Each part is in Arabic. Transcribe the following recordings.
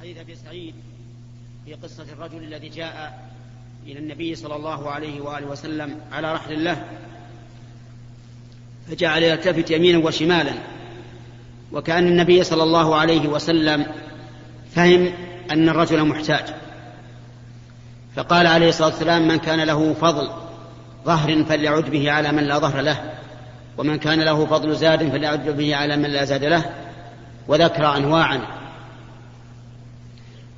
حديث أبي سعيد في قصة الرجل الذي جاء إلى النبي صلى الله عليه وآله وسلم على رحل له فجعل يلتفت يمينا وشمالا وكأن النبي صلى الله عليه وسلم فهم أن الرجل محتاج. فقال عليه الصلاة والسلام من كان له فضل ظهر فليعد به على من لا ظهر له ومن كان له فضل زاد فليعد به على من لا زاد له. وذكر انواعا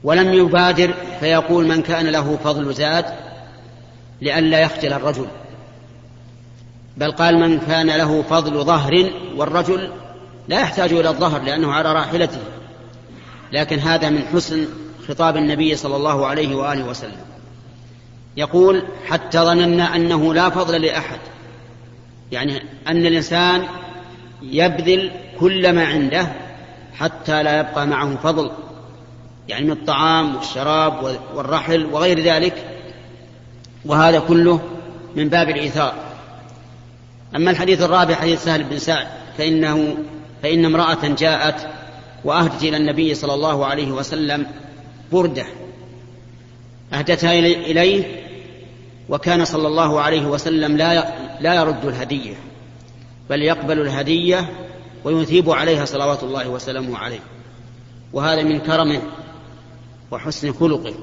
ولم يبادر فيقول من كان له فضل زاد لئلا يخجل الرجل. بل قال من كان له فضل ظهر والرجل لا يحتاج إلى الظهر لأنه على راحلته. لكن هذا من حسن خطاب النبي صلى الله عليه وآله وسلم. يقول حتى ظننا أنه لا فضل لأحد. يعني أن الإنسان يبذل كل ما عنده حتى لا يبقى معه فضل. يعني من الطعام والشراب والرحل وغير ذلك وهذا كله من باب الإيثار. أما الحديث الرابع حديث سهل بن سعد فإنه فإن امرأة جاءت وأهدت إلى النبي صلى الله عليه وسلم بردة أهدتها إليه وكان صلى الله عليه وسلم لا لا يرد الهدية بل يقبل الهدية ويثيب عليها صلوات الله وسلامه عليه. وهذا من كرمه وحسن خلقه.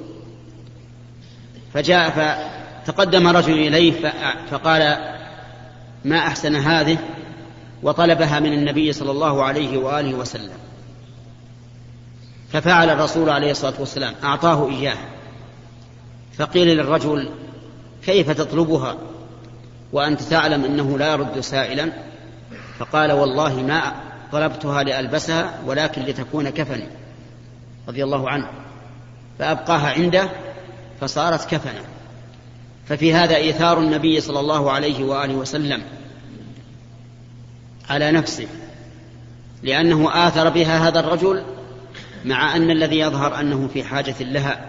فجاء فتقدم رجل إليه فقال ما أحسن هذه؟ وطلبها من النبي صلى الله عليه وآله وسلم. ففعل الرسول عليه الصلاة والسلام أعطاه إياه. فقيل للرجل كيف تطلبها؟ وأنت تعلم أنه لا يرد سائلا. فقال والله ما طلبتها لألبسها ولكن لتكون كفني. رضي الله عنه. فأبقاها عنده فصارت كفنا ففي هذا إيثار النبي صلى الله عليه وآله وسلم على نفسه لأنه آثر بها هذا الرجل مع أن الذي يظهر أنه في حاجة لها.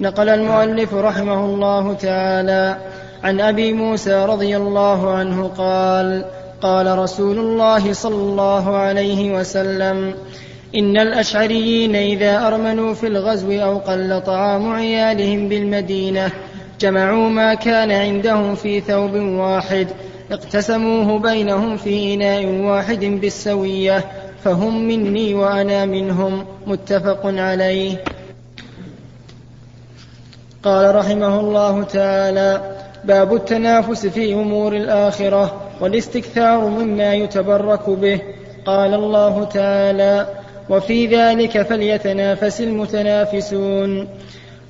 نقل المؤلف رحمه الله تعالى عن أبي موسى رضي الله عنه قال قال رسول الله صلى الله عليه وسلم إن الأشعريين إذا أرمنوا في الغزو أو قل طعام عيالهم بالمدينة جمعوا ما كان عندهم في ثوب واحد اقتسموه بينهم في إناء واحد بالسوية فهم مني وأنا منهم متفق عليه. قال رحمه الله تعالى باب التنافس في أمور الآخرة والاستكثار مما يتبرك به. قال الله تعالى وفي ذلك فليتنافس المتنافسون.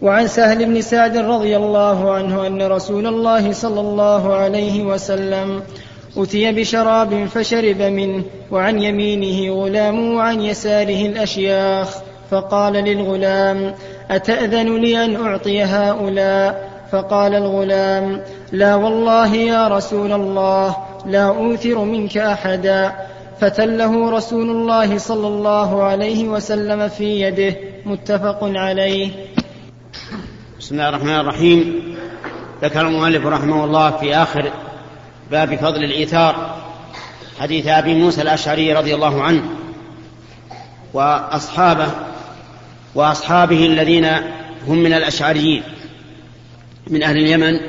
وعن سهل بن سعد رضي الله عنه أن رسول الله صلى الله عليه وسلم أتي بشراب فشرب منه وعن يمينه غلام وعن يساره الأشياخ. فقال للغلام أتأذن لي أن أعطي هؤلاء؟ فقال الغلام لا والله يا رسول الله لا أوثر منك أحدا. فتله رسول الله صلى الله عليه وسلم في يده. متفق عليه. بسم الله الرحمن الرحيم. ذكر المؤلف رحمه الله في آخر باب فضل الإيثار حديث أبي موسى الأشعري رضي الله عنه وأصحابه وأصحابه الذين هم من الأشعريين من أهل اليمن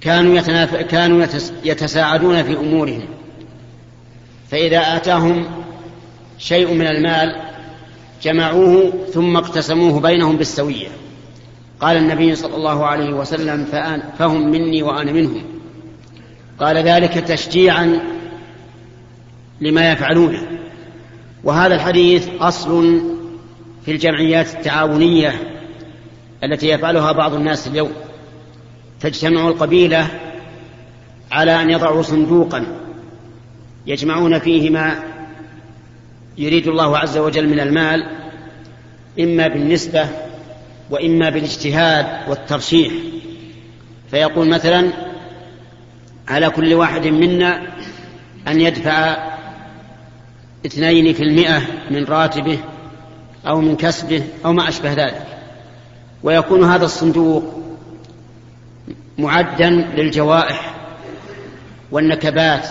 كانوا. كانوا يتساعدون في أمورهم. فإذا آتاهم شيء من المال جمعوه ثم اقتسموه بينهم بالسوية. قال النبي صلى الله عليه وسلم فهم مني وأنا منهم. قال ذلك تشجيعا لما يفعلونه. وهذا الحديث أصل في الجمعيات التعاونية التي يفعلها بعض الناس اليوم. تجتمع القبيلة على أن يضعوا صندوقا. يجمعون فيه ما يريد الله عز وجل من المال إما بالنسبة وإما بالاجتهاد والترشيح. فيقول مثلا على كل واحد منا أن يدفع اثنين في المئة من راتبه أو من كسبه أو ما أشبه ذلك. ويكون هذا الصندوق معدا للجوائح والنكبات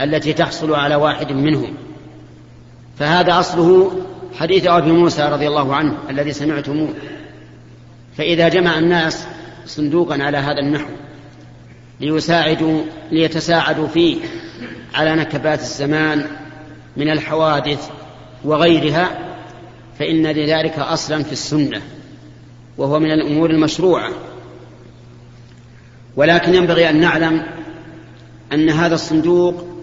التي تحصل على واحد منهم. فهذا أصله حديث أبي موسى رضي الله عنه الذي سمعتموه. فإذا جمع الناس صندوقا على هذا النحو ليساعدوا ليتساعدوا فيه على نكبات الزمان من الحوادث وغيرها فإن لذلك أصلا في السنة وهو من الأمور المشروعة. ولكن ينبغي أن نعلم أن هذا الصندوق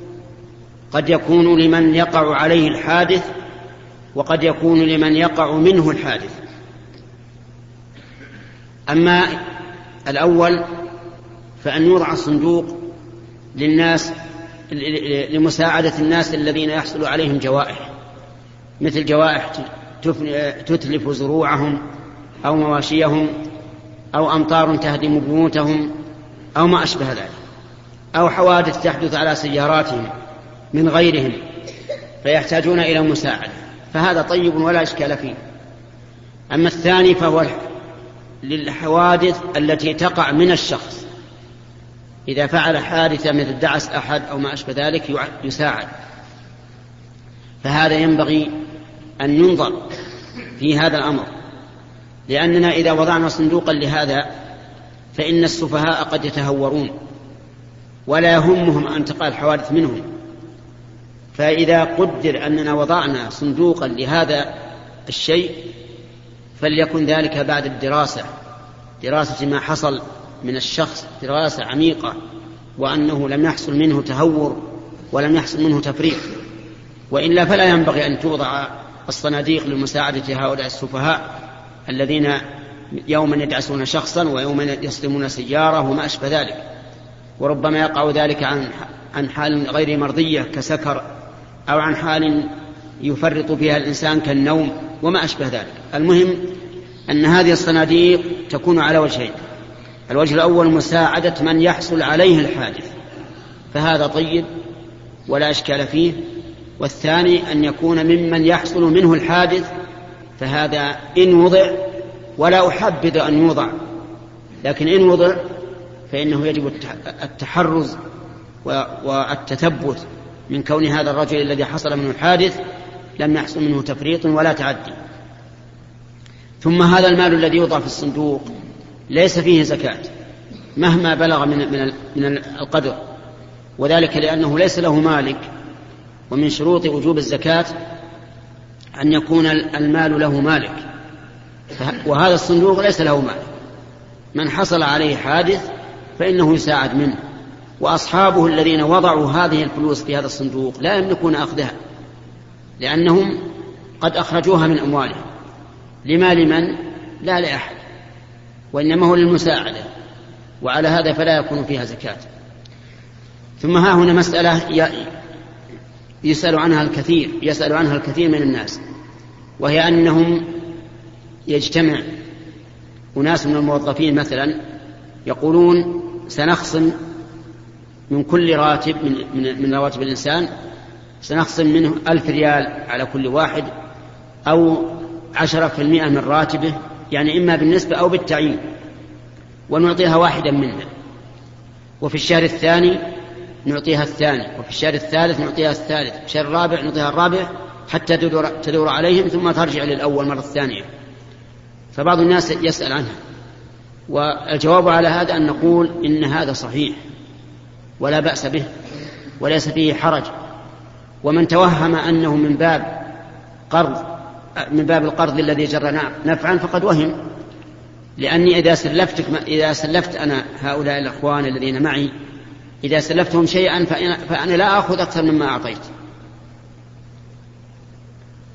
قد يكون لمن يقع عليه الحادث وقد يكون لمن يقع منه الحادث. أما الأول فأن يوضع الصندوق للناس لمساعدة الناس الذين يحصل عليهم جوائح مثل جوائح تتلف زروعهم أو مواشيهم أو أمطار تهدم بيوتهم أو ما أشبه ذلك أو حوادث تحدث على سياراتهم. من غيرهم فيحتاجون إلى مساعدة. فهذا طيب ولا إشكال فيه. أما الثاني فهو للحوادث التي تقع من الشخص. إذا فعل حادثة مثل دعس أحد أو ما أشبه ذلك يساعد. فهذا ينبغي أن ينظر في هذا الأمر. لأننا إذا وضعنا صندوقا لهذا فإن السفهاء قد يتهورون. ولا يهمهم أن تقع الحوادث منهم. فإذا قدر أننا وضعنا صندوقا لهذا الشيء فليكن ذلك بعد الدراسة. دراسة ما حصل من الشخص دراسة عميقة وأنه لم يحصل منه تهور ولم يحصل منه تفريط وإلا فلا ينبغي أن توضع الصناديق لمساعدة هؤلاء السفهاء الذين يوما يدعسون شخصا ويوما يصدمون سيارة وما أشبه ذلك. وربما يقع ذلك عن عن حال غير مرضية كسكر أو عن حال يفرط فيها الإنسان كالنوم وما أشبه ذلك. المهم أن هذه الصناديق تكون على وجهين. الوجه الأول مساعدة من يحصل عليه الحادث فهذا طيب ولا إشكال فيه. والثاني أن يكون ممن يحصل منه الحادث فهذا إن وضع ولا أحبذ أن يوضع. لكن إن وضع فإنه يجب التحرز والتثبت. من كون هذا الرجل الذي حصل منه الحادث لم يحصل منه تفريط ولا تعدي. ثم هذا المال الذي يوضع في الصندوق ليس فيه زكاة مهما بلغ من من من القدر. وذلك لأنه ليس له مالك ومن شروط وجوب الزكاة أن يكون المال له مالك. وهذا الصندوق ليس له مالك من حصل عليه حادث فإنه يساعد منه. وأصحابه الذين وضعوا هذه الفلوس في هذا الصندوق لا يملكون أخذها لأنهم قد أخرجوها من أموالهم لما لمن؟ لا لأحد وإنما هو للمساعدة وعلى هذا فلا يكون فيها زكاة. ثم ها هنا مسألة يسأل عنها الكثير يسأل عنها الكثير من الناس وهي أنهم يجتمع أناس من الموظفين مثلا يقولون سنخصم من كل راتب من, من, من رواتب الإنسان سنخصم منه ألف ريال على كل واحد أو عشرة في المئة من راتبه يعني إما بالنسبة أو بالتعيين ونعطيها واحدا منا. وفي الشهر الثاني نعطيها الثاني وفي الشهر الثالث نعطيها الثالث في الشهر الرابع نعطيها الرابع حتى تدور, تدور عليهم ثم ترجع للأول مرة الثانية فبعض الناس يسأل عنها والجواب على هذا أن نقول إن هذا صحيح. ولا بأس به وليس فيه حرج. ومن توهم أنه من باب قرض من باب القرض الذي جر نفعا فقد وهم. لأني إذا سلفتك إذا سلفت أنا هؤلاء الأخوان الذين معي إذا سلفتهم شيئا فأنا لا آخذ أكثر مما أعطيت.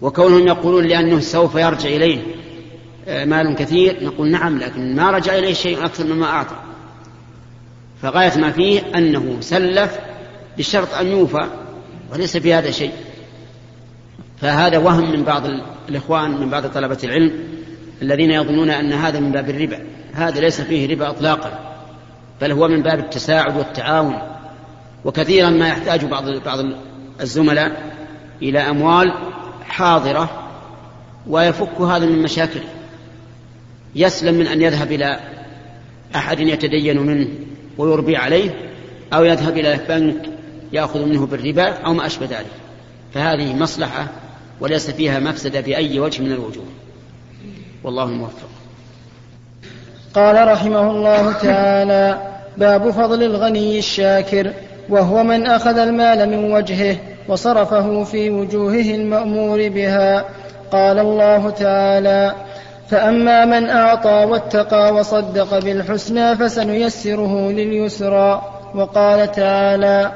وكونهم يقولون لأنه سوف يرجع إليه آه، مال كثير نقول نعم لكن ما رجع إليه شيء أكثر مما أعطى. فغاية ما فيه أنه سلف بشرط أن يوفى وليس في هذا شيء. فهذا وهم من بعض الإخوان من بعض طلبة العلم الذين يظنون أن هذا من باب الربا. هذا ليس فيه ربا إطلاقا بل هو من باب التساعد والتعاون. وكثيرا ما يحتاج بعض بعض الزملاء إلى أموال حاضرة ويفك هذا من مشاكله يسلم من أن يذهب إلى أحد يتدين منه. ويربي عليه أو يذهب إلى بنك يأخذ منه بالربا أو ما أشبه ذلك. فهذه مصلحة وليس فيها مفسدة بأي وجه من الوجوه. والله الموفق قال رحمه الله تعالى باب فضل الغني الشاكر وهو من أخذ المال من وجهه وصرفه في وجوهه المأمور بها. قال الله تعالى فأما من أعطى واتقى وصدق بالحسنى فسنيسره لليسرى. وقال تعالى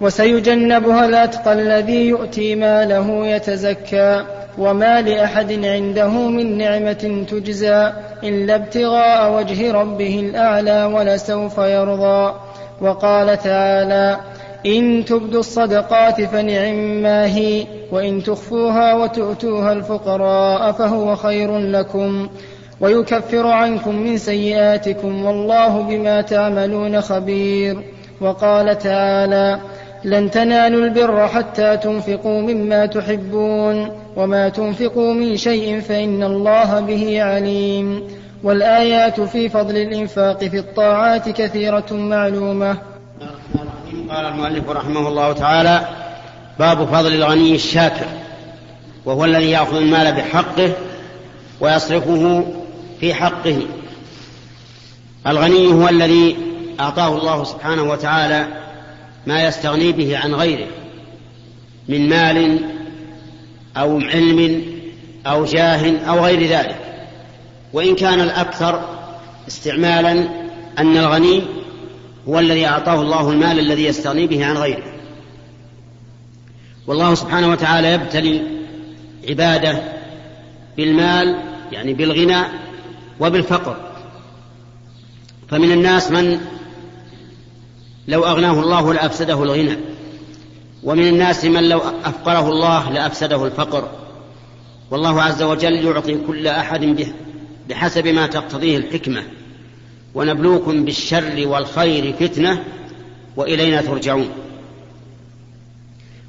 وسيجنبها الأتقى الذي يؤتي ماله يتزكى وما لأحد عنده من نعمة تجزى إلا ابتغاء وجه ربه الأعلى ولسوف يرضى. وقال تعالى إن تبدوا الصدقات فنعم ما هي وإن تخفوها وتؤتوها الفقراء فهو خير لكم. ويكفر عنكم من سيئاتكم والله بما تعملون خبير. وقال تعالى لن تنالوا البر حتى تنفقوا مما تحبون وما تنفقوا من شيء فإن الله به عليم. والآيات في فضل الإنفاق في الطاعات كثيرة معلومة. قال المؤلف رحمه الله تعالى باب فضل الغني الشاكر وهو الذي يأخذ المال بحقه ويصرفه في حقه. الغني هو الذي أعطاه الله سبحانه وتعالى ما يستغني به عن غيره من مال أو علم أو جاه أو غير ذلك. وإن كان الأكثر استعمالا أن الغني هو الذي أعطاه الله المال الذي يستغني به عن غيره. والله سبحانه وتعالى يبتلي عباده بالمال يعني بالغنى وبالفقر. فمن الناس من لو أغناه الله لأفسده الغنى ومن الناس من لو أفقره الله لأفسده الفقر. والله عز وجل يعطي كل أحد بحسب ما تقتضيه الحكمة. ونبلوكم بالشر والخير فتنة وإلينا ترجعون.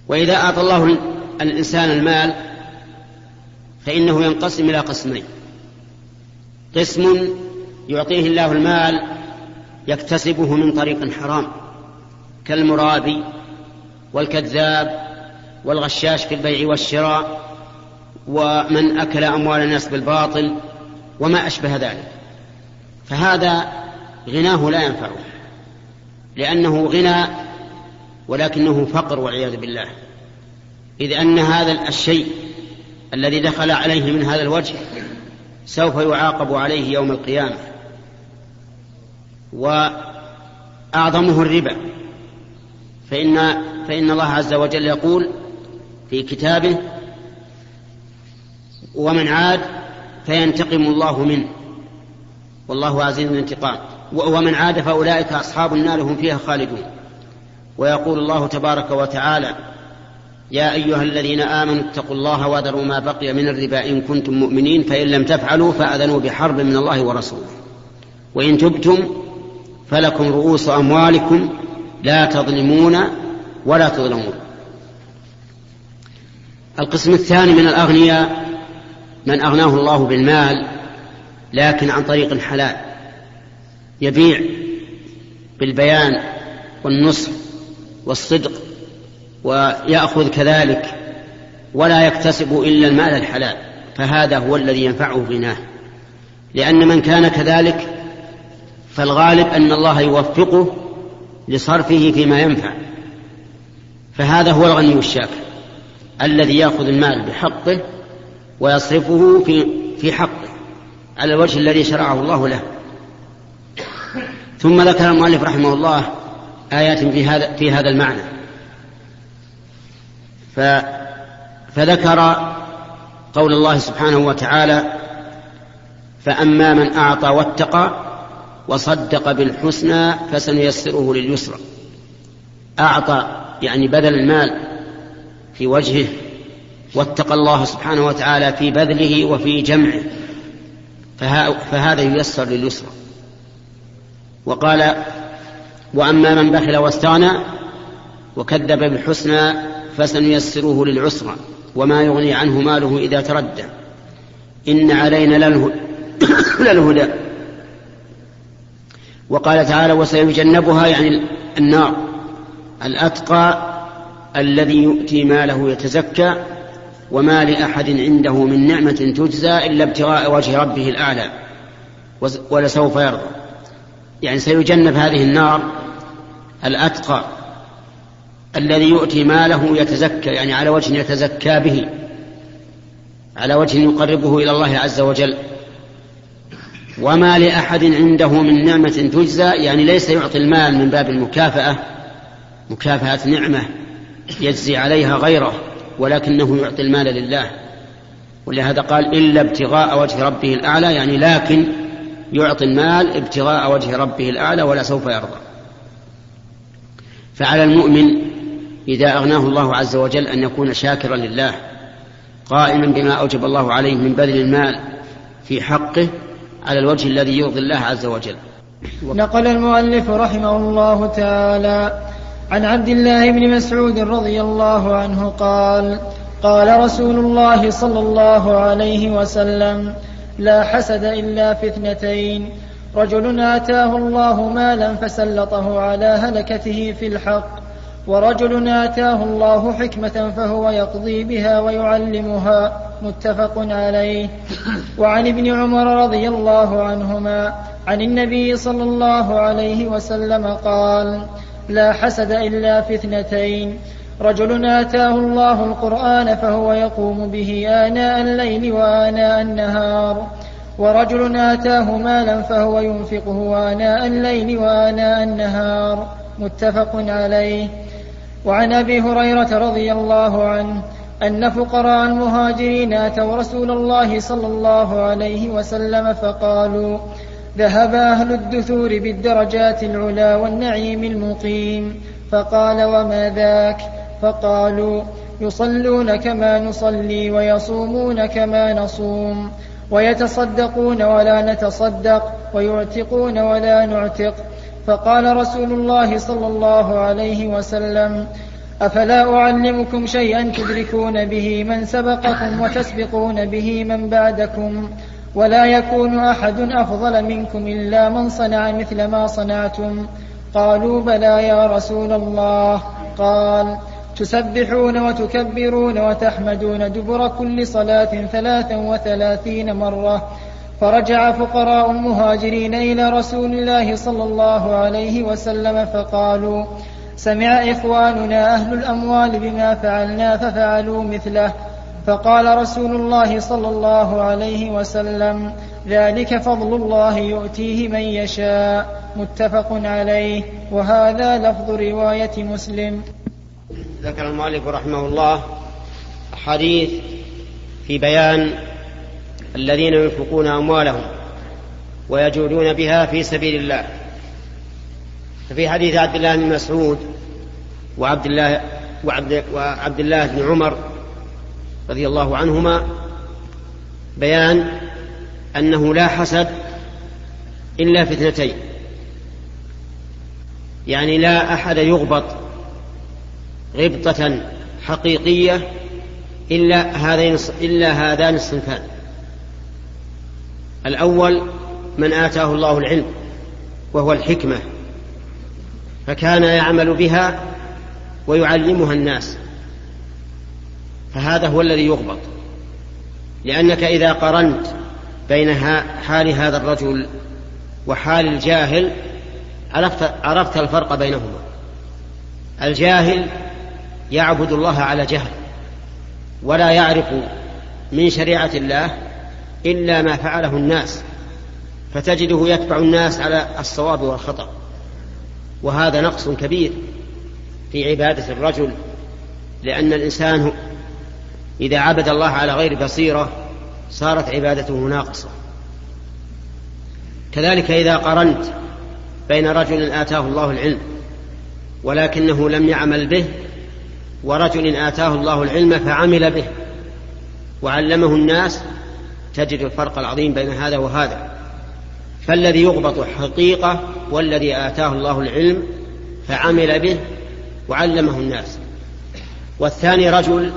وإذا أعطى الله الإنسان المال فإنه ينقسم إلى قسمين. قسم يعطيه الله المال يكتسبه من طريق حرام كالمرابي والكذاب والغشاش في البيع والشراء ومن أكل أموال الناس بالباطل وما أشبه ذلك. فهذا غناه لا ينفعه لأنه غنى ولكنه فقر والعياذ بالله. إذ أن هذا الشيء الذي دخل عليه من هذا الوجه سوف يعاقب عليه يوم القيامة وأعظمه الربا. فإن فإن الله عز وجل يقول في كتابه ومن عاد فينتقم الله منه. والله عزيز الانتقام ومن عاد فأولئك أصحاب النار هم فيها خالدون. ويقول الله تبارك وتعالى يا أيها الذين آمنوا اتقوا الله وذروا ما بقي من الربا إن كنتم مؤمنين فإن لم تفعلوا فأذنوا بحرب من الله ورسوله. وإن تبتم فلكم رؤوس أموالكم لا تظلمون ولا تظلمون. القسم الثاني من الأغنياء من أغناه الله بالمال لكن عن طريق حلال يبيع بالبيان والنصح والصدق ويأخذ كذلك ولا يكتسب إلا المال الحلال فهذا هو الذي ينفعه غناه. لأن من كان كذلك فالغالب أن الله يوفقه لصرفه فيما ينفع. فهذا هو الغني الشاكر الذي يأخذ المال بحقه ويصرفه في في حقه. على الوجه الذي شرعه الله له. ثم ذكر المؤلف رحمه الله آيات في هذا في هذا المعنى. ف فذكر قول الله سبحانه وتعالى فأما من أعطى واتقى وصدق بالحسنى فسنيسره لليسرى. أعطى يعني بذل المال في وجهه واتقى الله سبحانه وتعالى في بذله وفي جمعه. فهذا ييسر لليسرى. وقال وأما من بخل واستغنى وكذب بالحسنى فسنيسره للعسرى وما يغني عنه ماله إذا تردى. إن علينا للهدى. وقال تعالى وسيجنبها يعني النار الأتقى الذي يؤتي ماله يتزكى وما لأحد عنده من نعمة تجزى إلا ابتغاء وجه ربه الأعلى ولسوف يرضى. يعني سيجنب هذه النار الأتقى الذي يؤتي ماله يتزكى يعني على وجه يتزكى به على وجه يقربه إلى الله عز وجل. وما لأحد عنده من نعمة تجزى يعني ليس يعطي المال من باب المكافأة مكافأة نعمة يجزي عليها غيره. ولكنه يعطي المال لله. ولهذا قال إلا ابتغاء وجه ربه الأعلى يعني لكن يعطي المال ابتغاء وجه ربه الأعلى ولا سوف يرضى. فعلى المؤمن إذا أغناه الله عز وجل أن يكون شاكرا لله قائما بما أوجب الله عليه من بذل المال في حقه على الوجه الذي يرضي الله عز وجل. نقل المؤلف رحمه الله تعالى عن عبد الله بن مسعود رضي الله عنه قال قال رسول الله صلى الله عليه وسلم لا حسد إلا في اثنتين. رجل آتاه الله مالا فسلطه على هلكته في الحق ورجل آتاه الله حكمة فهو يقضي بها ويعلمها. متفق عليه. وعن ابن عمر رضي الله عنهما عن النبي صلى الله عليه وسلم قال لا حسد إلا في اثنتين. رجل آتاه الله القرآن فهو يقوم به آناء الليل وآناء النهار. ورجل آتاه مالا فهو ينفقه آناء الليل وآناء النهار. متفق عليه. وعن أبي هريرة رضي الله عنه أن فقراء المهاجرين آتوا رسول الله صلى الله عليه وسلم فقالوا ذهب أهل الدثور بالدرجات العلا والنعيم المقيم فقال وما ذاك؟ فقالوا يصلون كما نصلي ويصومون كما نصوم ويتصدقون ولا نتصدق ويعتقون ولا نعتق. فقال رسول الله صلى الله عليه وسلم أفلا أعلمكم شيئا تدركون به من سبقكم وتسبقون به من بعدكم؟ ولا يكون أحد أفضل منكم إلا من صنع مثل ما صنعتم. قالوا بلى يا رسول الله. قال تسبحون وتكبرون وتحمدون دبر كل صلاة ثلاثا وثلاثين مرة. فرجع فقراء المهاجرين إلى رسول الله صلى الله عليه وسلم فقالوا سمع إخواننا أهل الأموال بما فعلنا ففعلوا مثله. فقال رسول الله صلى الله عليه وسلم ذلك فضل الله يؤتيه من يشاء. متفق عليه. وهذا لفظ رواية مسلم. ذكر المؤلف رحمه الله حديث في بيان الذين ينفقون أموالهم ويجودون بها في سبيل الله. ففي حديث عبد الله بن مسعود وعبد الله وعبد, وعبد الله بن عمر رضي الله عنهما بيان أنه لا حسد إلا في اثنتين. يعني لا أحد يغبط غبطة حقيقية إلا هذين إلا هذان الصنفان. الأول من آتاه الله العلم وهو الحكمة فكان يعمل بها ويعلمها الناس. فهذا هو الذي يغبط. لأنك إذا قرنت بين حال هذا الرجل وحال الجاهل عرفت, عرفت الفرق بينهما. الجاهل يعبد الله على جهل ولا يعرف من شريعة الله إلا ما فعله الناس فتجده يتبع الناس على الصواب والخطأ. وهذا نقص كبير في عبادة الرجل لأن الإنسان إذا عبد الله على غير بصيرة صارت عبادته ناقصة. كذلك إذا قرنت بين رجل آتاه الله العلم ولكنه لم يعمل به ورجل آتاه الله العلم فعمل به وعلمه الناس تجد الفرق العظيم بين هذا وهذا. فالذي يغبط حقيقة والذي آتاه الله العلم فعمل به وعلمه الناس. والثاني رجل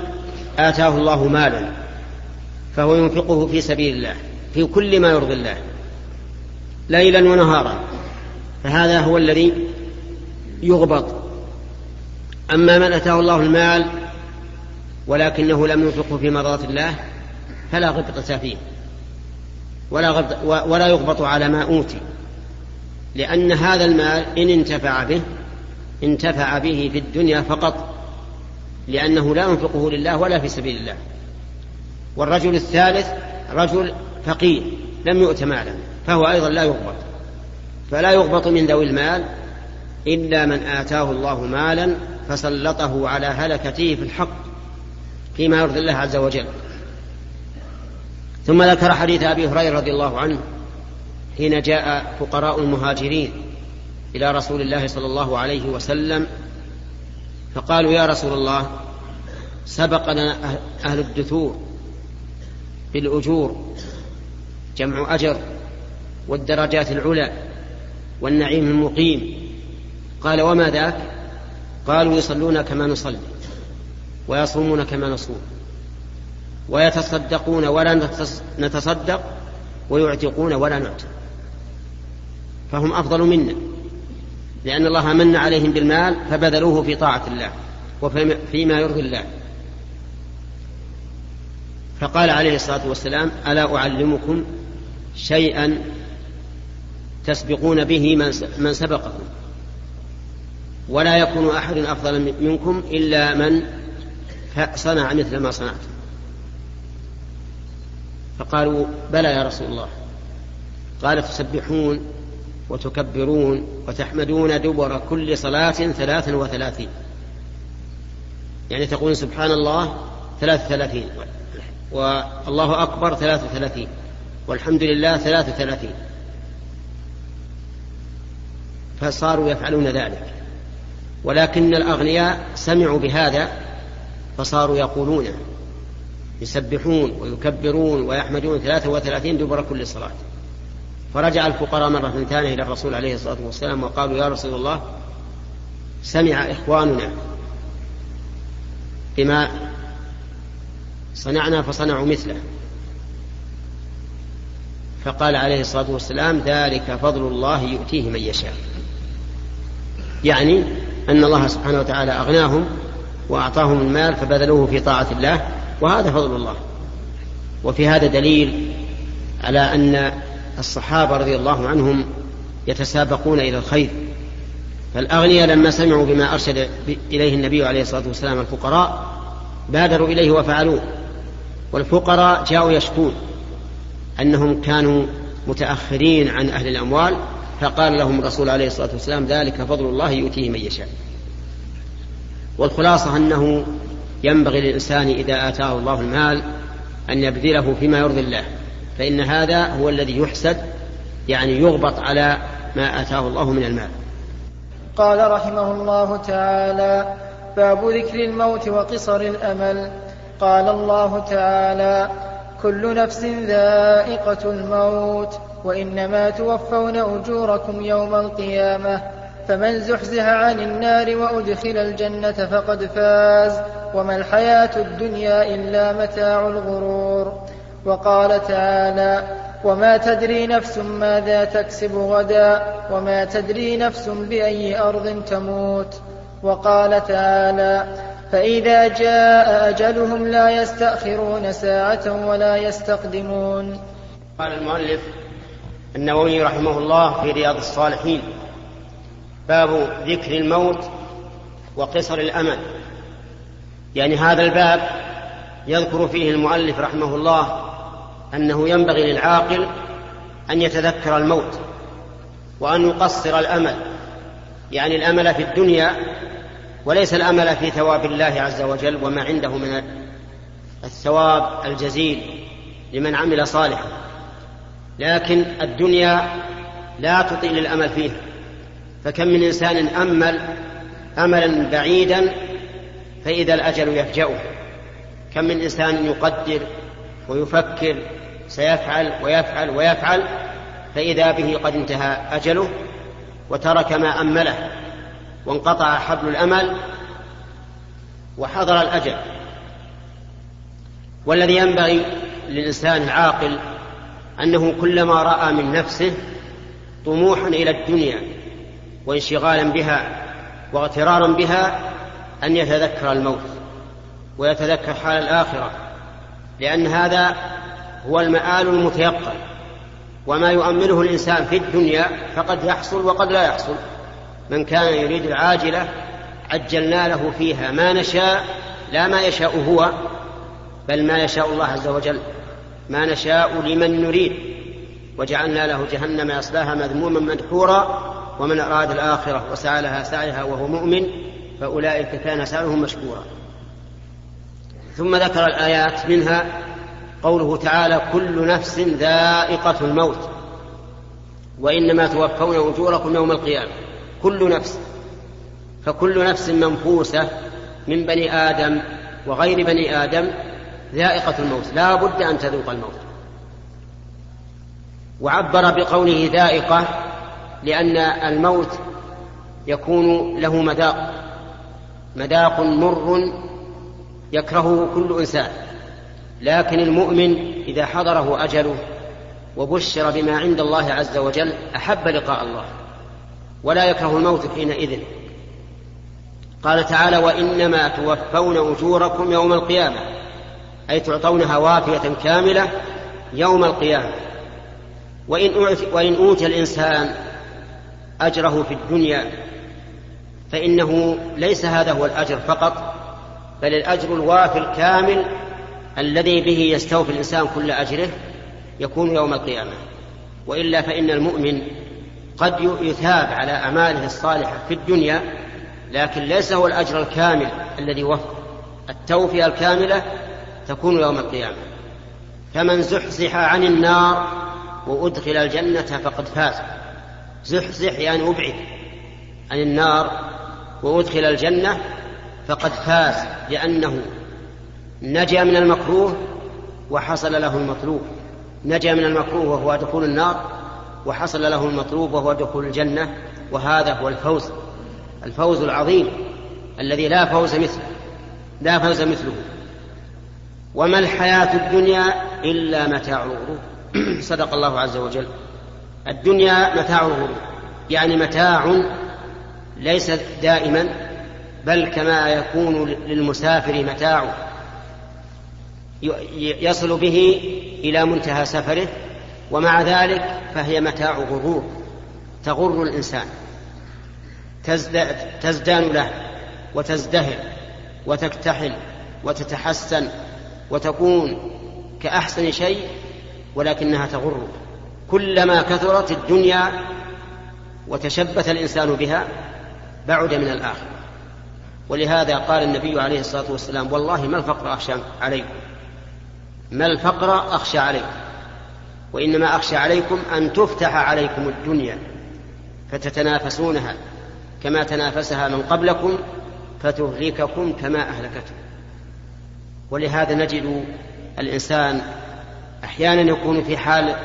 آتاه الله مالا فهو ينفقه في سبيل الله في كل ما يرضي الله ليلا ونهارا. فهذا هو الذي يغبط. أما من أتاه الله المال ولكنه لم ينفقه في مرضات الله فلا غبطة فيه. ولا, غبط ولا يغبط على ما أوتي. لأن هذا المال إن انتفع به انتفع به في الدنيا فقط. لأنه لا ينفقه لله ولا في سبيل الله. والرجل الثالث رجل فقير لم يؤت مالا فهو أيضا لا يغبط. فلا يغبط من ذوي المال إلا من آتاه الله مالا فسلطه على هلكته في الحق فيما يرضي الله عز وجل. ثم ذكر حديث أبي هريرة رضي الله عنه حين جاء فقراء المهاجرين إلى رسول الله صلى الله عليه وسلم فقالوا يا رسول الله سبقنا أهل الدثور بالأجور جمع أجر والدرجات العلى والنعيم المقيم. قال وما ذاك؟ قالوا يصلون كما نصلي ويصومون كما نصوم ويتصدقون ولا نتصدق ويعتقون ولا نعتق. فهم أفضل منا. لأن الله من عليهم بالمال فبذلوه في طاعة الله وفيما يرضي الله. فقال عليه الصلاة والسلام ألا أعلمكم شيئا تسبقون به من سبقكم؟ ولا يكون أحد أفضل منكم إلا من صنع مثل ما صنعتم. فقالوا بلى يا رسول الله. قال تسبحون وتكبرون وتحمدون دبر كل صلاة ثلاثا وثلاثين. يعني تقول سبحان الله ثلاث ثلاثين والله أكبر ثلاث ثلاثين والحمد لله ثلاث ثلاثين. فصاروا يفعلون ذلك. ولكن الأغنياء سمعوا بهذا فصاروا يقولونه يسبحون ويكبرون ويحمدون ثلاثة وثلاثين دبر كل صلاة. فرجع الفقراء مرة ثانية إلى الرسول عليه الصلاة والسلام وقالوا يا رسول الله سمع إخواننا بما صنعنا فصنعوا مثله. فقال عليه الصلاة والسلام ذلك فضل الله يؤتيه من يشاء. يعني أن الله سبحانه وتعالى أغناهم وأعطاهم المال فبذلوه في طاعة الله وهذا فضل الله. وفي هذا دليل على أن الصحابة رضي الله عنهم يتسابقون إلى الخير فالأغنياء لما سمعوا بما أرشد إليه النبي عليه الصلاة والسلام الفقراء بادروا إليه وفعلوه والفقراء جاءوا يشكون أنهم كانوا متأخرين عن أهل الأموال فقال لهم الرسول عليه الصلاة والسلام ذلك فضل الله يؤتيه من يشاء. والخلاصة أنه ينبغي للإنسان إذا آتاه الله المال أن يبذله فيما يرضي الله. فإن هذا هو الذي يحسد يعني يغبط على ما آتاه الله من المال. قال رحمه الله تعالى باب ذكر الموت وقصر الأمل. قال الله تعالى كل نفس ذائقة الموت وإنما توفون أجوركم يوم القيامة. فمن زحزح عن النار وأدخل الجنة فقد فاز وما الحياة الدنيا إلا متاع الغرور. وقال تعالى وما تدري نفس ماذا تكسب غدا وما تدري نفس بأي أرض تموت. وقال تعالى فإذا جاء أجلهم لا يستأخرون ساعة ولا يستقدمون. قال المؤلف النووي رحمه الله في رياض الصالحين باب ذكر الموت وقصر الأمل. يعني هذا الباب يذكر فيه المؤلف رحمه الله أنه ينبغي للعاقل أن يتذكر الموت وأن يقصر الأمل يعني الأمل في الدنيا وليس الأمل في ثواب الله عز وجل وما عنده من الثواب الجزيل لمن عمل صالحا. لكن الدنيا لا تطيل الأمل فيها. فكم من إنسان أمل املا بعيدا فإذا الأجل يفجأه. كم من إنسان يقدر ويفكر سيفعل ويفعل ويفعل فإذا به قد انتهى أجله وترك ما أمله وانقطع حبل الأمل وحضر الأجل. والذي ينبغي للإنسان العاقل أنه كلما رأى من نفسه طموحا إلى الدنيا وانشغالا بها واغترارا بها أن يتذكر الموت ويتذكر حال الآخرة. لأن هذا هو المآل المتيقن وما يؤمله الإنسان في الدنيا فقد يحصل وقد لا يحصل. من كان يريد العاجلة عجلنا له فيها ما نشاء لا ما يشاء هو بل ما يشاء الله عز وجل. ما نشاء لمن نريد. وجعلنا له جهنم يصلاها مذموما مدحورا ومن أراد الآخرة وسعى لها سعيها وهو مؤمن فأولئك كان سعيهم مشكورا. ثم ذكر الآيات منها قوله تعالى كل نفس ذائقة الموت وإنما توفون أجوركم يوم القيامة. كل نفس فكل نفس منفوسة من بني آدم وغير بني آدم ذائقة الموت. لا بد أن تذوق الموت. وعبر بقوله ذائقة لأن الموت يكون له مذاق مذاق مر يكرهه كل إنسان لكن المؤمن إذا حضره أجله وبشر بما عند الله عز وجل أحب لقاء الله ولا يكره الموت حينئذ. قال تعالى وإنما توفون أجوركم يوم القيامة أي تعطونها وافية كاملة يوم القيامة. وإن وإن أوتي الإنسان أجره في الدنيا فإنه ليس هذا هو الأجر فقط بل الأجر الوافي الكامل الذي به يستوفي الإنسان كل أجره يكون يوم القيامة. وإلا فإن المؤمن قد يثاب على أعماله الصالحة في الدنيا لكن ليس هو الأجر الكامل الذي وفق. التوفية الكاملة تكون يوم القيامة. فمن زحزح عن النار وأدخل الجنة فقد فاز. زحزح يعني أبعد عن النار وأدخل الجنة فقد فاز لأنه نجا من المكروه وحصل له المطلوب. نجا من المكروه وهو دخول النار وحصل له المطلوب وهو دخول الجنة وهذا هو الفوز الفوز العظيم الذي لا فوز مثله لا فوز مثله. وما الحياة الدنيا إلا متاع الغرور؟ صدق الله عز وجل. الدنيا متاع الغرور يعني متاع ليس دائما بل كما يكون للمسافر متاع يصل به إلى منتهى سفره ومع ذلك فهي متاع غرور تغر الإنسان تزدان له وتزدهر وتكتحل وتتحسن وتكون كأحسن شيء ولكنها تغر. كلما كثرت الدنيا وتشبث الإنسان بها بعد من الآخرة ولهذا قال النبي عليه الصلاة والسلام والله ما الفقر أخشى عليكم ما الفقر أخشى عليكم وإنما أخشى عليكم أن تفتح عليكم الدنيا فتتنافسونها. كما تنافسها من قبلكم فتهلككم كما أهلكتهم ولهذا نجد الإنسان أحيانا يكون في حال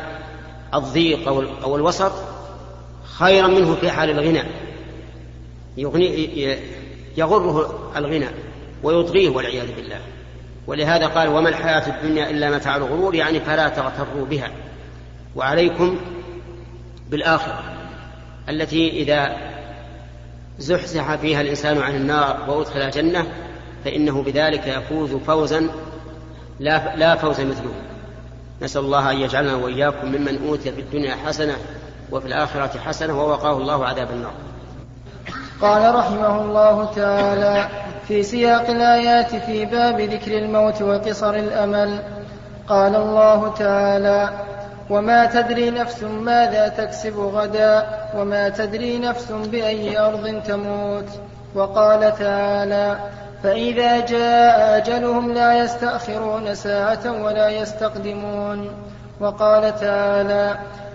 الضيق أو الوسط خيرا منه في حال الغنى. يغني يغره الغنى ويطغيه والعياذ بالله. ولهذا قال وما الحياة الدنيا إلا متاع الغرور. يعني فلا تغتروا بها. وعليكم بالآخرة التي إذا زحزح فيها الإنسان عن النار وأدخل الجنة فإنه بذلك يفوز فوزا لا, لا فوز مثله. نسأل الله أن يجعلنا وإياكم ممن أوتي في الدنيا حسنة وفي الآخرة حسنة ووقاه الله عذاب النار. قال رحمه الله تعالى في سياق الآيات في باب ذكر الموت وقصر الأمل. قال الله تعالى وما تدري نفس ماذا تكسب غدا وما تدري نفس بأي أرض تموت. وقال تعالى فإذا جاء أجلهم لا يستأخرون ساعة ولا يستقدمون. وقال تعالى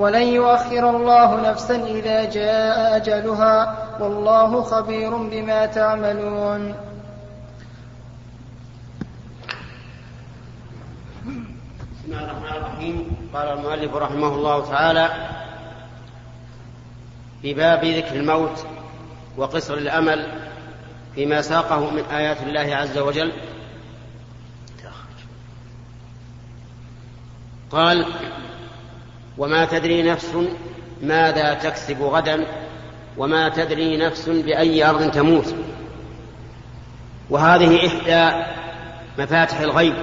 ولن يؤخر الله نفسا إذا جاء أجلها والله خبير بما تعملون. بسم الله الرحمن الرحيم. قال المؤلف رحمه الله تعالى في باب ذكر الموت وقصر الأمل فيما ساقه من آيات الله عز وجل. قال وما تدري نفس ماذا تكسب غدا وما تدري نفس بأي أرض تموت. وهذه إحدى مفاتح الغيب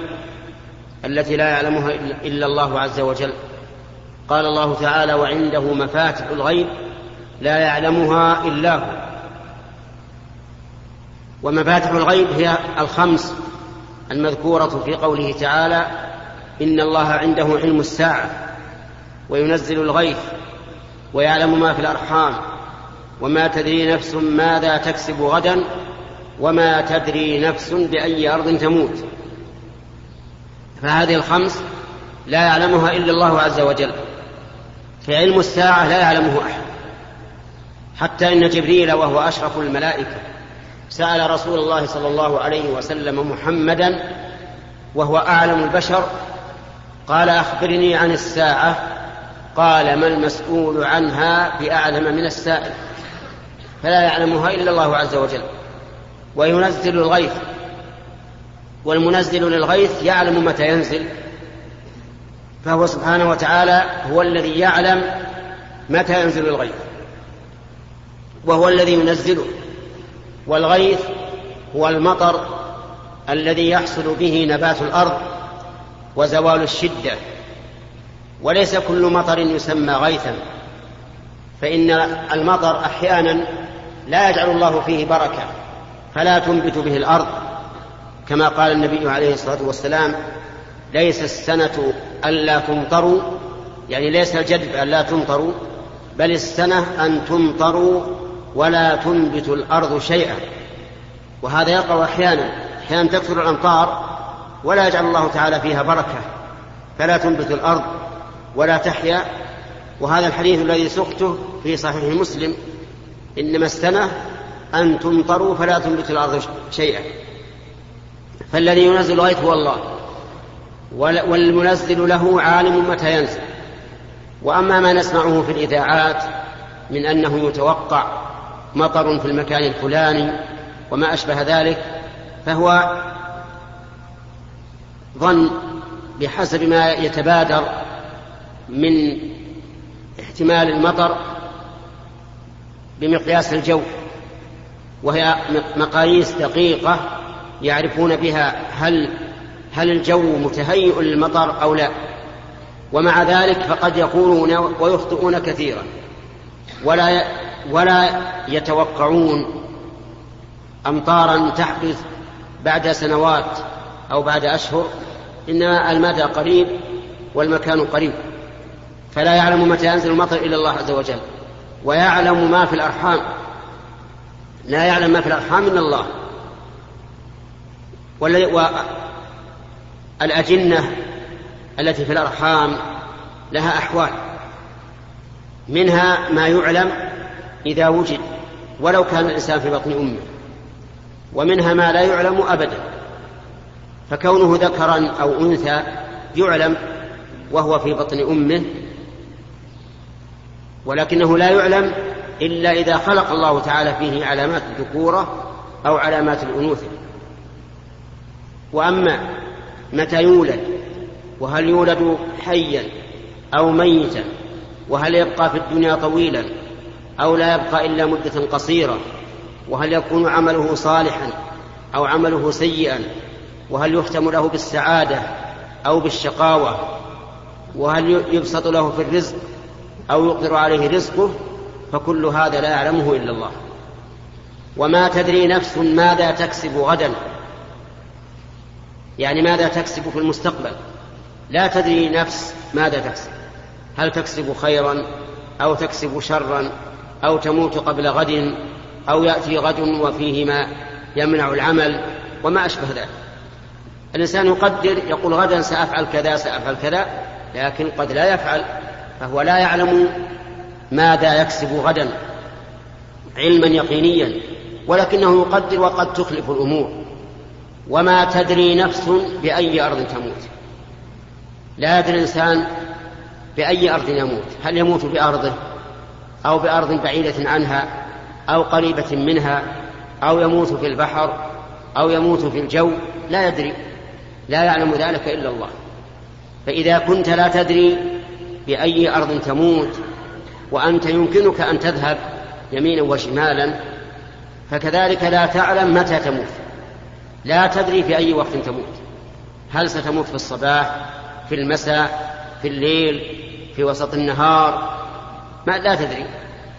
التي لا يعلمها الا الله عز وجل. قال الله تعالى وعنده مفاتح الغيب لا يعلمها إلا هو. ومفاتح الغيب هي الخمس المذكورة في قوله تعالى إن الله عنده علم الساعة. وينزل الغيث ويعلم ما في الأرحام وما تدري نفس ماذا تكسب غدا وما تدري نفس بأي أرض تموت. فهذه الخمس لا يعلمها إلا الله عز وجل فعلم الساعة لا يعلمه أحد. حتى إن جبريل وهو أشرف الملائكة سأل رسول الله صلى الله عليه وسلم محمدا وهو أعلم البشر قال أخبرني عن الساعة قال ما المسؤول عنها باعلم من السائل؟ فلا يعلمها إلا الله عز وجل. وينزل الغيث. والمنزل للغيث يعلم متى ينزل. فهو سبحانه وتعالى هو الذي يعلم متى ينزل الغيث. وهو الذي ينزله. والغيث هو المطر الذي يحصل به نبات الأرض وزوال الشدة. وليس كل مطر يسمى غيثا فإن المطر أحيانا لا يجعل الله فيه بركة فلا تنبت به الأرض. كما قال النبي عليه الصلاة والسلام ليس السنة ألا تمطروا يعني ليس الجدب الا تمطروا بل السنة أن تمطروا ولا تنبت الأرض شيئا. وهذا يقع أحيانا أحيانا تكثر الأمطار ولا يجعل الله تعالى فيها بركة فلا تنبت الأرض. ولا تحيا. وهذا الحديث الذي سقته في صحيح مسلم. إنما السنة أن تمطروا فلا تنبت الأرض شيئا. فالذي ينزل الغيث هو الله. والمنزل له عالم متى ينزل. وأما ما نسمعه في الإذاعات من أنه يتوقع مطر في المكان الفلاني وما أشبه ذلك فهو ظن بحسب ما يتبادر من احتمال المطر بمقياس الجو وهي مقاييس دقيقة يعرفون بها هل هل الجو متهيئ للمطر أو لا. ومع ذلك فقد يقولون ويخطئون كثيرا. ولا ولا يتوقعون أمطارا تحدث بعد سنوات أو بعد أشهر إنما المدى قريب والمكان قريب. فلا يعلم متى ينزل المطر إلا الله عز وجل ويعلم ما في الأرحام. لا يعلم ما في الأرحام إلا الله. والأجنة التي في الأرحام لها أحوال. منها ما يعلم إذا وجد ولو كان الإنسان في بطن أمه. ومنها ما لا يعلم أبدا. فكونه ذكرا أو أنثى يعلم وهو في بطن أمه ولكنه لا يعلم إلا إذا خلق الله تعالى فيه علامات الذكورة أو علامات الأنوثة. وأما متى يولد وهل يولد حيا أو ميتا وهل يبقى في الدنيا طويلا أو لا يبقى إلا مدة قصيرة وهل يكون عمله صالحا أو عمله سيئا وهل يختم له بالسعادة أو بالشقاوة وهل يبسط له في الرزق أو يقدر عليه رزقه فكل هذا لا يعلمه إلا الله. وما تدري نفس ماذا تكسب غدا. يعني ماذا تكسب في المستقبل. لا تدري نفس ماذا تكسب. هل تكسب خيرا أو تكسب شرا أو تموت قبل غد أو يأتي غد وفيه ما يمنع العمل وما أشبه ذلك. الإنسان يقدر يقول غدا سأفعل كذا سأفعل كذا لكن قد لا يفعل. فهو لا يعلم ماذا يكسب غدا علما يقينيا ولكنه يقدر وقد تخلف الأمور. وما تدري نفس بأي أرض تموت. لا يدري الإنسان بأي أرض يموت. هل يموت بأرضه أو بأرض بعيدة عنها أو قريبة منها أو يموت في البحر أو يموت في الجو؟ لا يدري. لا يعلم ذلك إلا الله. فإذا كنت لا تدري بأي أرض تموت وأنت يمكنك أن تذهب يمينا وشمالا فكذلك لا تعلم متى تموت. لا تدري في أي وقت تموت. هل ستموت في الصباح في المساء في الليل في وسط النهار؟ ما لا تدري.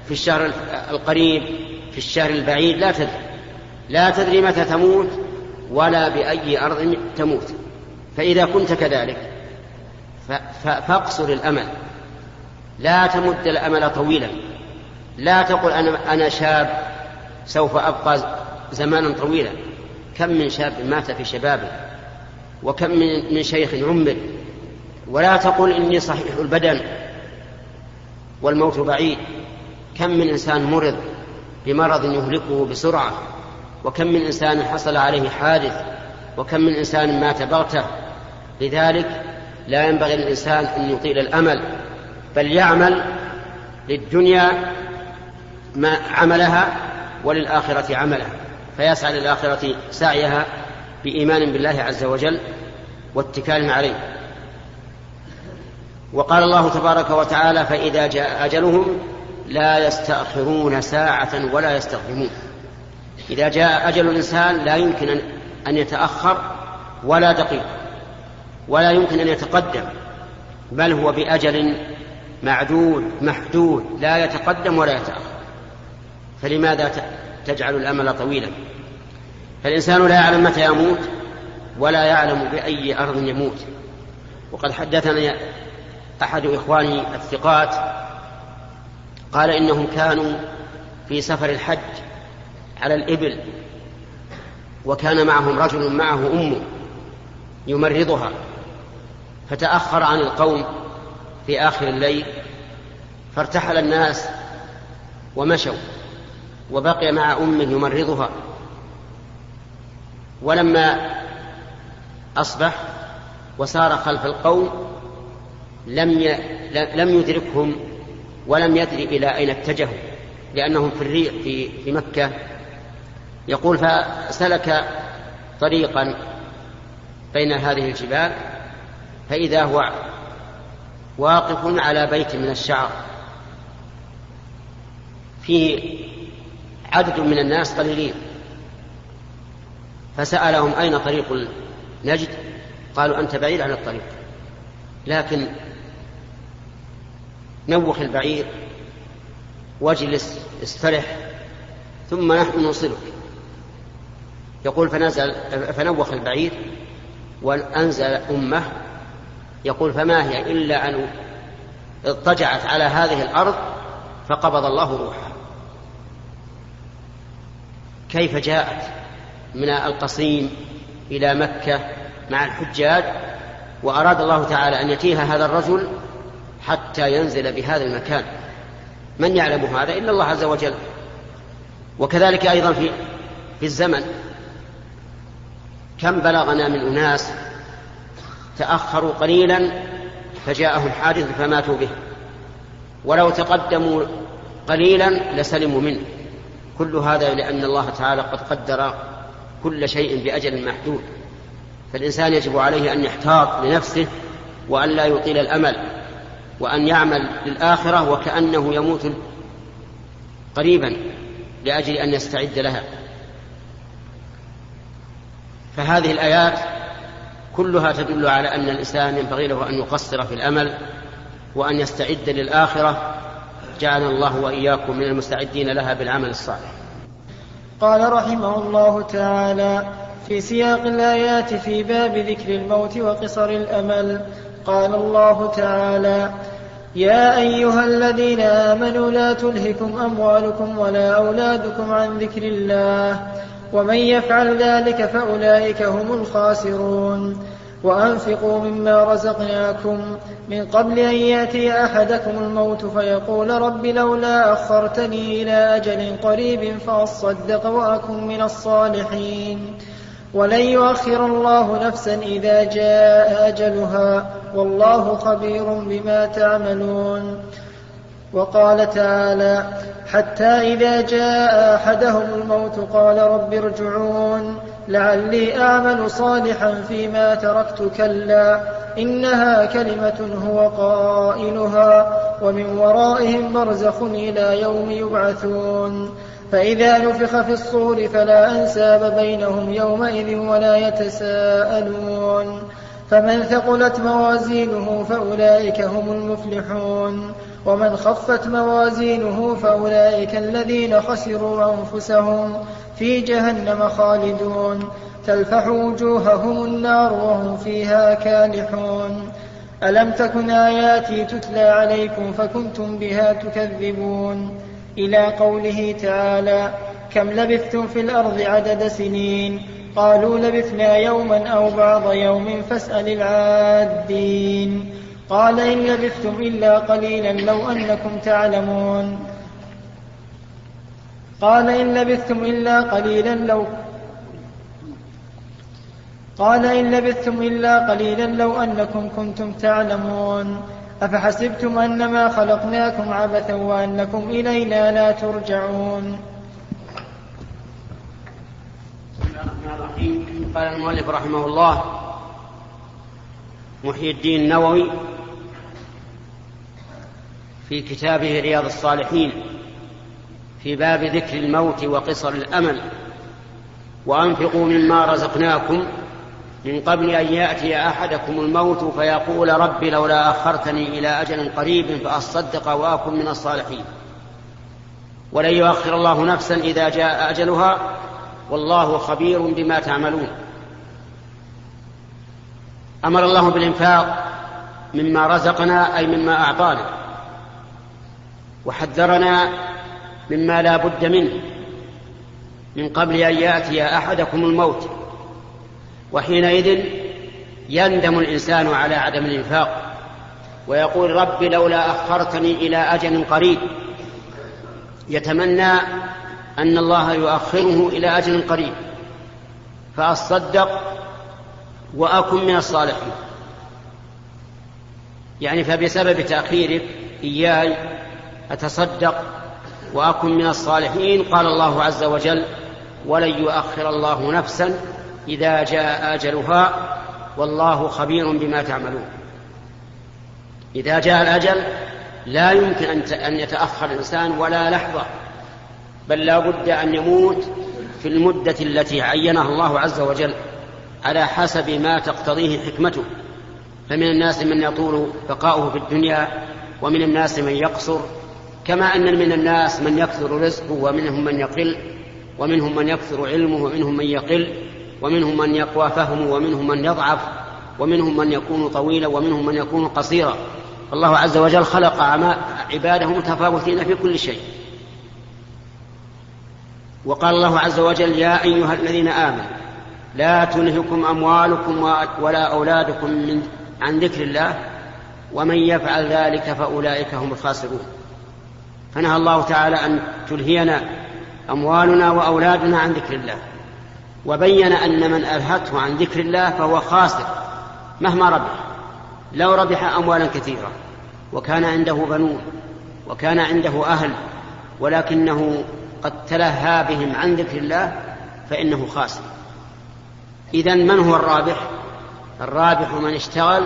في الشهر القريب في الشهر البعيد لا تدري. لا تدري متى تموت ولا بأي أرض تموت. فإذا كنت كذلك فاقصر الأمل. لا تمد الأمل طويلا. لا تقل أنا, أنا شاب سوف أبقى زمانا طويلا. كم من شاب مات في شبابه؟ وكم من, من شيخ عمر؟ ولا تقل إني صحيح البدن والموت بعيد. كم من إنسان مرض بمرض يهلكه بسرعة؟ وكم من إنسان حصل عليه حادث؟ وكم من إنسان مات بغتة؟ لذلك لا ينبغي للإنسان أن يطيل الأمل بل يعمل للدنيا ما عملها وللآخرة عملها فيسعى للآخرة سعيها بإيمان بالله عز وجل واتكال عليه. وقال الله تبارك وتعالى فإذا جاء أجلهم لا يستأخرون ساعة ولا يستقدمون إذا جاء أجل الإنسان لا يمكن أن يتأخر ولا دقيقة ولا يمكن أن يتقدم بل هو بأجل معدود محدود لا يتقدم ولا يتأخر. فلماذا تجعل الأمل طويلا؟ فالإنسان لا يعلم متى يموت ولا يعلم بأي أرض يموت. وقد حدثني أحد إخواني الثقات قال إنهم كانوا في سفر الحج على الإبل وكان معهم رجل معه أمه يمرضها. فتأخر عن القوم في آخر الليل فارتحل الناس ومشوا وبقي مع أمه يمرضها. ولما أصبح وسار خلف القوم لم لم يدركهم ولم يدري إلى أين اتجهوا لأنهم في الريح في في مكة. يقول فسلك طريقا بين هذه الجبال فإذا هو واقف على بيت من الشعر. فيه عدد من الناس قليلين. فسألهم أين طريق نجد؟ قالوا أنت بعيد عن الطريق. لكن نوخ البعير واجلس استرح ثم نحن نوصلك يقول فنزل فنوخ البعير وأنزل أمه يقول فما هي إلا أن اضطجعت على هذه الأرض فقبض الله روحها. كيف جاءت من القصيم إلى مكة مع الحجاج وأراد الله تعالى أن يتيها هذا الرجل حتى ينزل بهذا المكان؟ من يعلم هذا؟ إلا الله عز وجل. وكذلك أيضا في في الزمن. كم بلغنا من أناس تأخروا قليلا فجاءهم حادث فماتوا به. ولو تقدموا قليلا لسلموا منه. كل هذا لأن الله تعالى قد قدر كل شيء بأجل محدود. فالإنسان يجب عليه أن يحتاط لنفسه وأن لا يطيل الأمل وأن يعمل للآخرة وكأنه يموت قريبا لأجل أن يستعد لها. فهذه الآيات كلها تدل على أن الإنسان ينبغي له أن يقصر في الأمل وأن يستعد للآخرة. جعلنا الله وإياكم من المستعدين لها بالعمل الصالح. قال رحمه الله تعالى في سياق الآيات في باب ذكر الموت وقصر الأمل. قال الله تعالى يا أيها الذين آمنوا لا تلهكم أموالكم ولا أولادكم عن ذكر الله. ومن يفعل ذلك فأولئك هم الخاسرون. وأنفقوا مما رزقناكم من قبل أن يأتي أحدكم الموت فيقول رب لولا أخرتني إلى أجل قريب فأصدق وأكن من الصالحين. ولن يؤخر الله نفسا إذا جاء أجلها والله خبير بما تعملون. وقال تعالى حتى إذا جاء أحدهم الموت قال رب ارجعون لعلي أعمل صالحا فيما تركت كلا إنها كلمة هو قائلها ومن ورائهم برزخ إلى يوم يبعثون. فإذا نفخ في الصور فلا أنساب بينهم يومئذ ولا يتساءلون. فمن ثقلت موازينه فأولئك هم المفلحون. ومن خفت موازينه فأولئك الذين خسروا أنفسهم في جهنم خالدون. تلفح وجوههم النار وهم فيها كالحون. ألم تكن آياتي تتلى عليكم فكنتم بها تكذبون؟ إلى قوله تعالى كم لبثتم في الأرض عدد سنين؟ قالوا لبثنا يوما أو بعض يوم فاسأل العادين. قال إن لبثتم إلا قليلا لو أنكم تعلمون. قال إن لبثتم إلا قليلا لو قال إن لبثتم إلا قليلا لو أنكم كنتم تعلمون. أفحسبتم أنما خلقناكم عبثا وأنكم إلينا لا ترجعون. قال المؤلف رحمه الله محيي الدين النووي في كتابه رياض الصالحين في باب ذكر الموت وقصر الأمل. وأنفقوا مما رزقناكم من قبل أن يأتي أحدكم الموت فيقول رب لولا أخرتني إلى أجل قريب فأصدق وأكن من الصالحين. ولن يؤخر الله نفسا إذا جاء أجلها والله خبير بما تعملون. أمر الله بالإنفاق مما رزقنا أي مما أعطانا. وحذرنا مما لا بد منه من قبل أن يأتي أحدكم الموت وحينئذ يندم الإنسان على عدم الإنفاق ويقول رب لولا أخرتني إلى أجل قريب يتمنى أن الله يؤخره إلى أجل قريب فأصدق وأكن من الصالحين. يعني فبسبب تأخيرك إياي أتصدق وأكن من الصالحين؟ قال الله عز وجل ولن يؤخر الله نفسا إذا جاء أجلها والله خبير بما تعملون. إذا جاء الأجل لا يمكن أن يتأخر الإنسان ولا لحظة بل لا بد أن يموت في المدة التي عينها الله عز وجل على حسب ما تقتضيه حكمته. فمن الناس من يطول بقاؤه في الدنيا ومن الناس من يقصر كما أن من الناس من يكثر رزقه ومنهم من يقل ومنهم من يكثر علمه ومنهم من يقل ومنهم من يقوى فهمه ومنهم من يضعف ومنهم من يكون طويلا ومنهم من يكون قصيرا. الله عز وجل خلق عباده متفاوتين في كل شيء. وقال الله عز وجل يا أيها الذين آمنوا لا تلهكم أموالكم ولا أولادكم من عن ذكر الله ومن يفعل ذلك فأولئك هم الخاسرون. فنهى الله تعالى أن تلهينا أموالنا وأولادنا عن ذكر الله. وبين أن من ألهته عن ذكر الله فهو خاسر مهما ربح. لو ربح أموالا كثيرة وكان عنده بنون وكان عنده أهل ولكنه قد تلهى بهم عن ذكر الله فإنه خاسر. اذا من هو الرابح؟ الرابح من اشتغل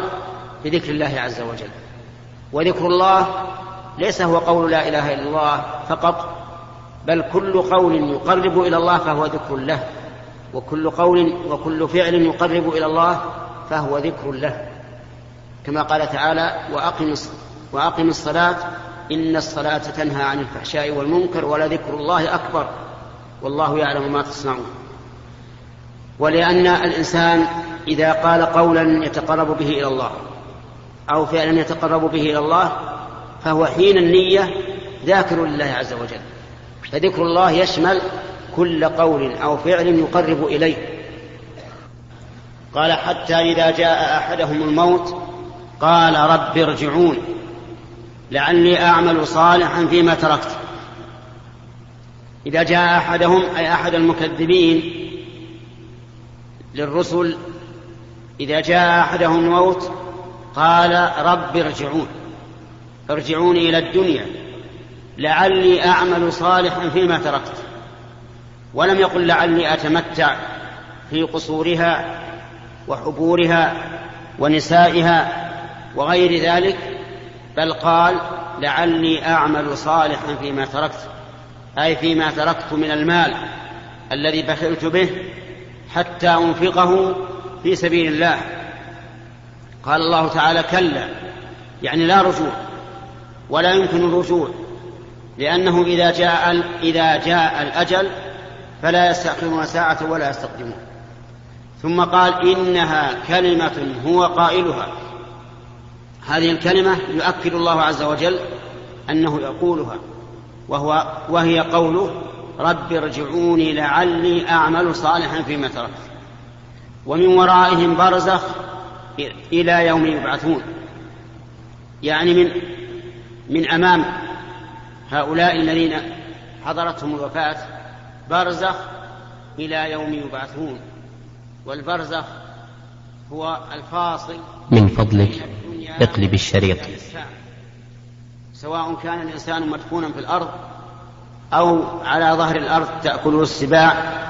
بذكر الله عز وجل. وذكر الله ليس هو قول لا إله إلا الله فقط بل كل قول يقرب إلى الله فهو ذكر له وكل قول وكل فعل يقرب إلى الله فهو ذكر له. كما قال تعالى وأقم وأقم الصلاة إن الصلاة تنهى عن الفحشاء والمنكر ولذكر الله أكبر والله يعلم ما تصنعون. ولأن الإنسان إذا قال قولا يتقرب به إلى الله أو فعلا يتقرب به إلى الله فهو حين النية ذاكر لله عز وجل. فذكر الله يشمل كل قول أو فعل يقرب إليه. قال حتى إذا جاء أحدهم الموت قال رب ارجعون لعلي أعمل صالحا فيما تركت. إذا جاء أحدهم أي أحد المكذبين للرسل إذا جاء أحدهم الموت قال رب ارجعون. ارجعوني إلى الدنيا. لعلي أعمل صالحا فيما تركت. ولم يقل لعلي أتمتع في قصورها وحبورها ونسائها وغير ذلك بل قال لعلي أعمل صالحا فيما تركت أي فيما تركت من المال الذي بخلت به حتى أنفقه في سبيل الله. قال الله تعالى كلا يعني لا رجوع. ولا يمكن الرجوع لأنه إذا جاء إذا جاء الأجل فلا يستأخرون ساعة ولا يستقدمون. ثم قال إنها كلمة هو قائلها. هذه الكلمة يؤكد الله عز وجل أنه يقولها وهو وهي قوله رب ارجعوني لعلي أعمل صالحا فيما تركت. ومن ورائهم برزخ إلى يوم يبعثون. يعني من من أمام هؤلاء الذين حضرتهم الوفاة برزخ إلى يوم يبعثون والبرزخ هو الفاصل من فضلك. اقلب الشريط. سواء كان الإنسان مدفونا في الأرض أو على ظهر الأرض تأكله السباع